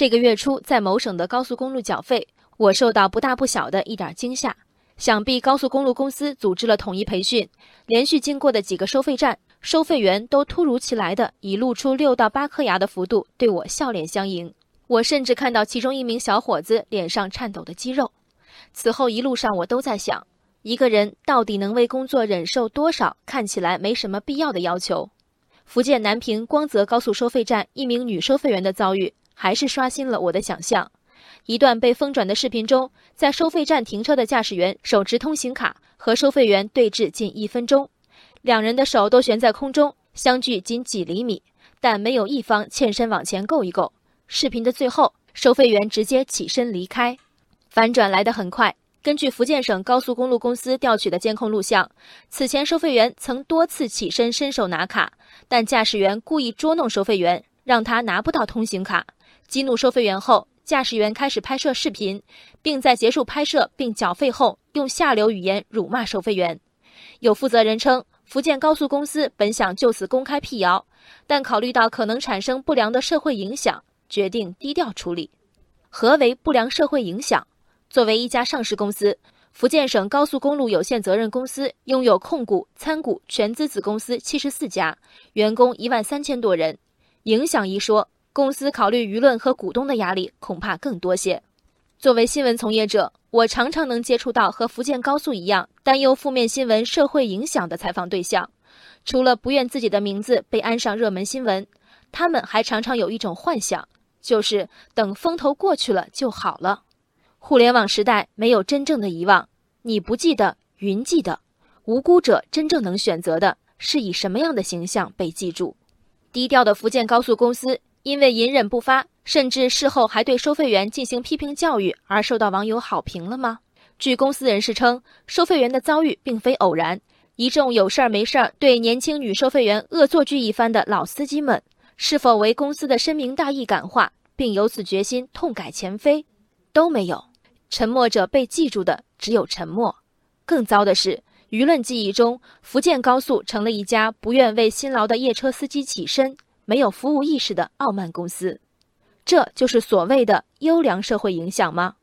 这个月初在某省的高速公路缴费，我受到不大不小的一点惊吓。想必高速公路公司组织了统一培训，连续经过的几个收费站，收费员都突如其来的以露出六到八颗牙的幅度对我笑脸相迎。我甚至看到其中一名小伙子脸上颤抖的肌肉。此后一路上，我都在想，一个人到底能为工作忍受多少看起来没什么必要的要求？福建南平光泽高速收费站一名女收费员的遭遇，还是刷新了我的想象。一段被疯转的视频中，在收费站停车的驾驶员手持通行卡和收费员对峙近一分钟，两人的手都悬在空中，相距仅几厘米，但没有一方欠身往前够一够。视频的最后，收费员直接起身离开，反转来得很快。根据福建省高速公路公司调取的监控录像，此前收费员曾多次起身伸手拿卡，但驾驶员故意捉弄收费员，让他拿不到通行卡，激怒收费员后。驾驶员开始拍摄视频，并在结束拍摄并缴费后，用下流语言辱骂收费员。有负责人称，福建高速公司本想就此公开辟谣，但考虑到可能产生不良的社会影响，决定低调处理。何为不良社会影响？作为一家上市公司，福建省高速公路有限责任公司拥有控股、参股、全资子公司七十四家，员工一万三千多人。影响一说。公司考虑舆论和股东的压力恐怕更多些。作为新闻从业者，我常常能接触到和福建高速一样担忧负面新闻社会影响的采访对象。除了不愿自己的名字被安上热门新闻，他们还常常有一种幻想，就是等风头过去了就好了。互联网时代没有真正的遗忘，你不记得，云记得。无辜者真正能选择的是以什么样的形象被记住。低调的福建高速公司。因为隐忍不发，甚至事后还对收费员进行批评教育而受到网友好评了吗？据公司人士称，收费员的遭遇并非偶然。一众有事儿没事儿对年轻女收费员恶作剧一番的老司机们，是否为公司的深明大义感化，并由此决心痛改前非？都没有。沉默者被记住的只有沉默。更糟的是，舆论记忆中，福建高速成了一家不愿为辛劳的夜车司机起身。没有服务意识的傲慢公司，这就是所谓的优良社会影响吗？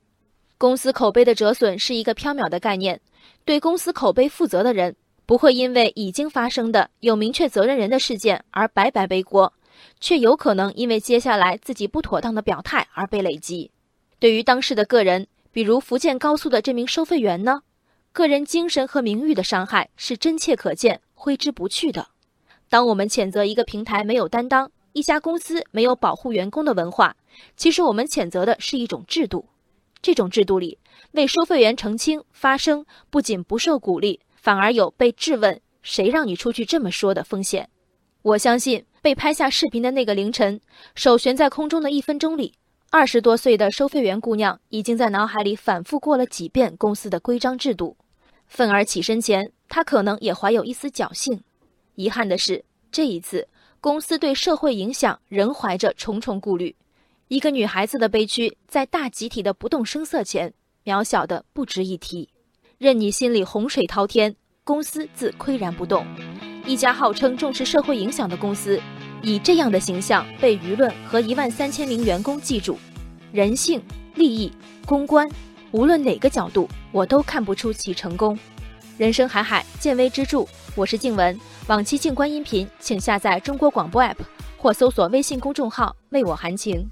公司口碑的折损是一个缥缈的概念。对公司口碑负责的人，不会因为已经发生的有明确责任人的事件而白白背锅，却有可能因为接下来自己不妥当的表态而被累积。对于当事的个人，比如福建高速的这名收费员呢？个人精神和名誉的伤害是真切可见、挥之不去的。当我们谴责一个平台没有担当，一家公司没有保护员工的文化，其实我们谴责的是一种制度。这种制度里，为收费员澄清发声，不仅不受鼓励，反而有被质问“谁让你出去这么说”的风险。我相信，被拍下视频的那个凌晨，手悬在空中的一分钟里，二十多岁的收费员姑娘已经在脑海里反复过了几遍公司的规章制度。愤而起身前，她可能也怀有一丝侥幸。遗憾的是，这一次公司对社会影响仍怀着重重顾虑。一个女孩子的悲屈，在大集体的不动声色前，渺小的不值一提。任你心里洪水滔天，公司自岿然不动。一家号称重视社会影响的公司，以这样的形象被舆论和一万三千名员工记住，人性、利益、公关，无论哪个角度，我都看不出其成功。人生海海，见微知著。我是静文。往期静观音频，请下载中国广播 APP 或搜索微信公众号“为我含情”。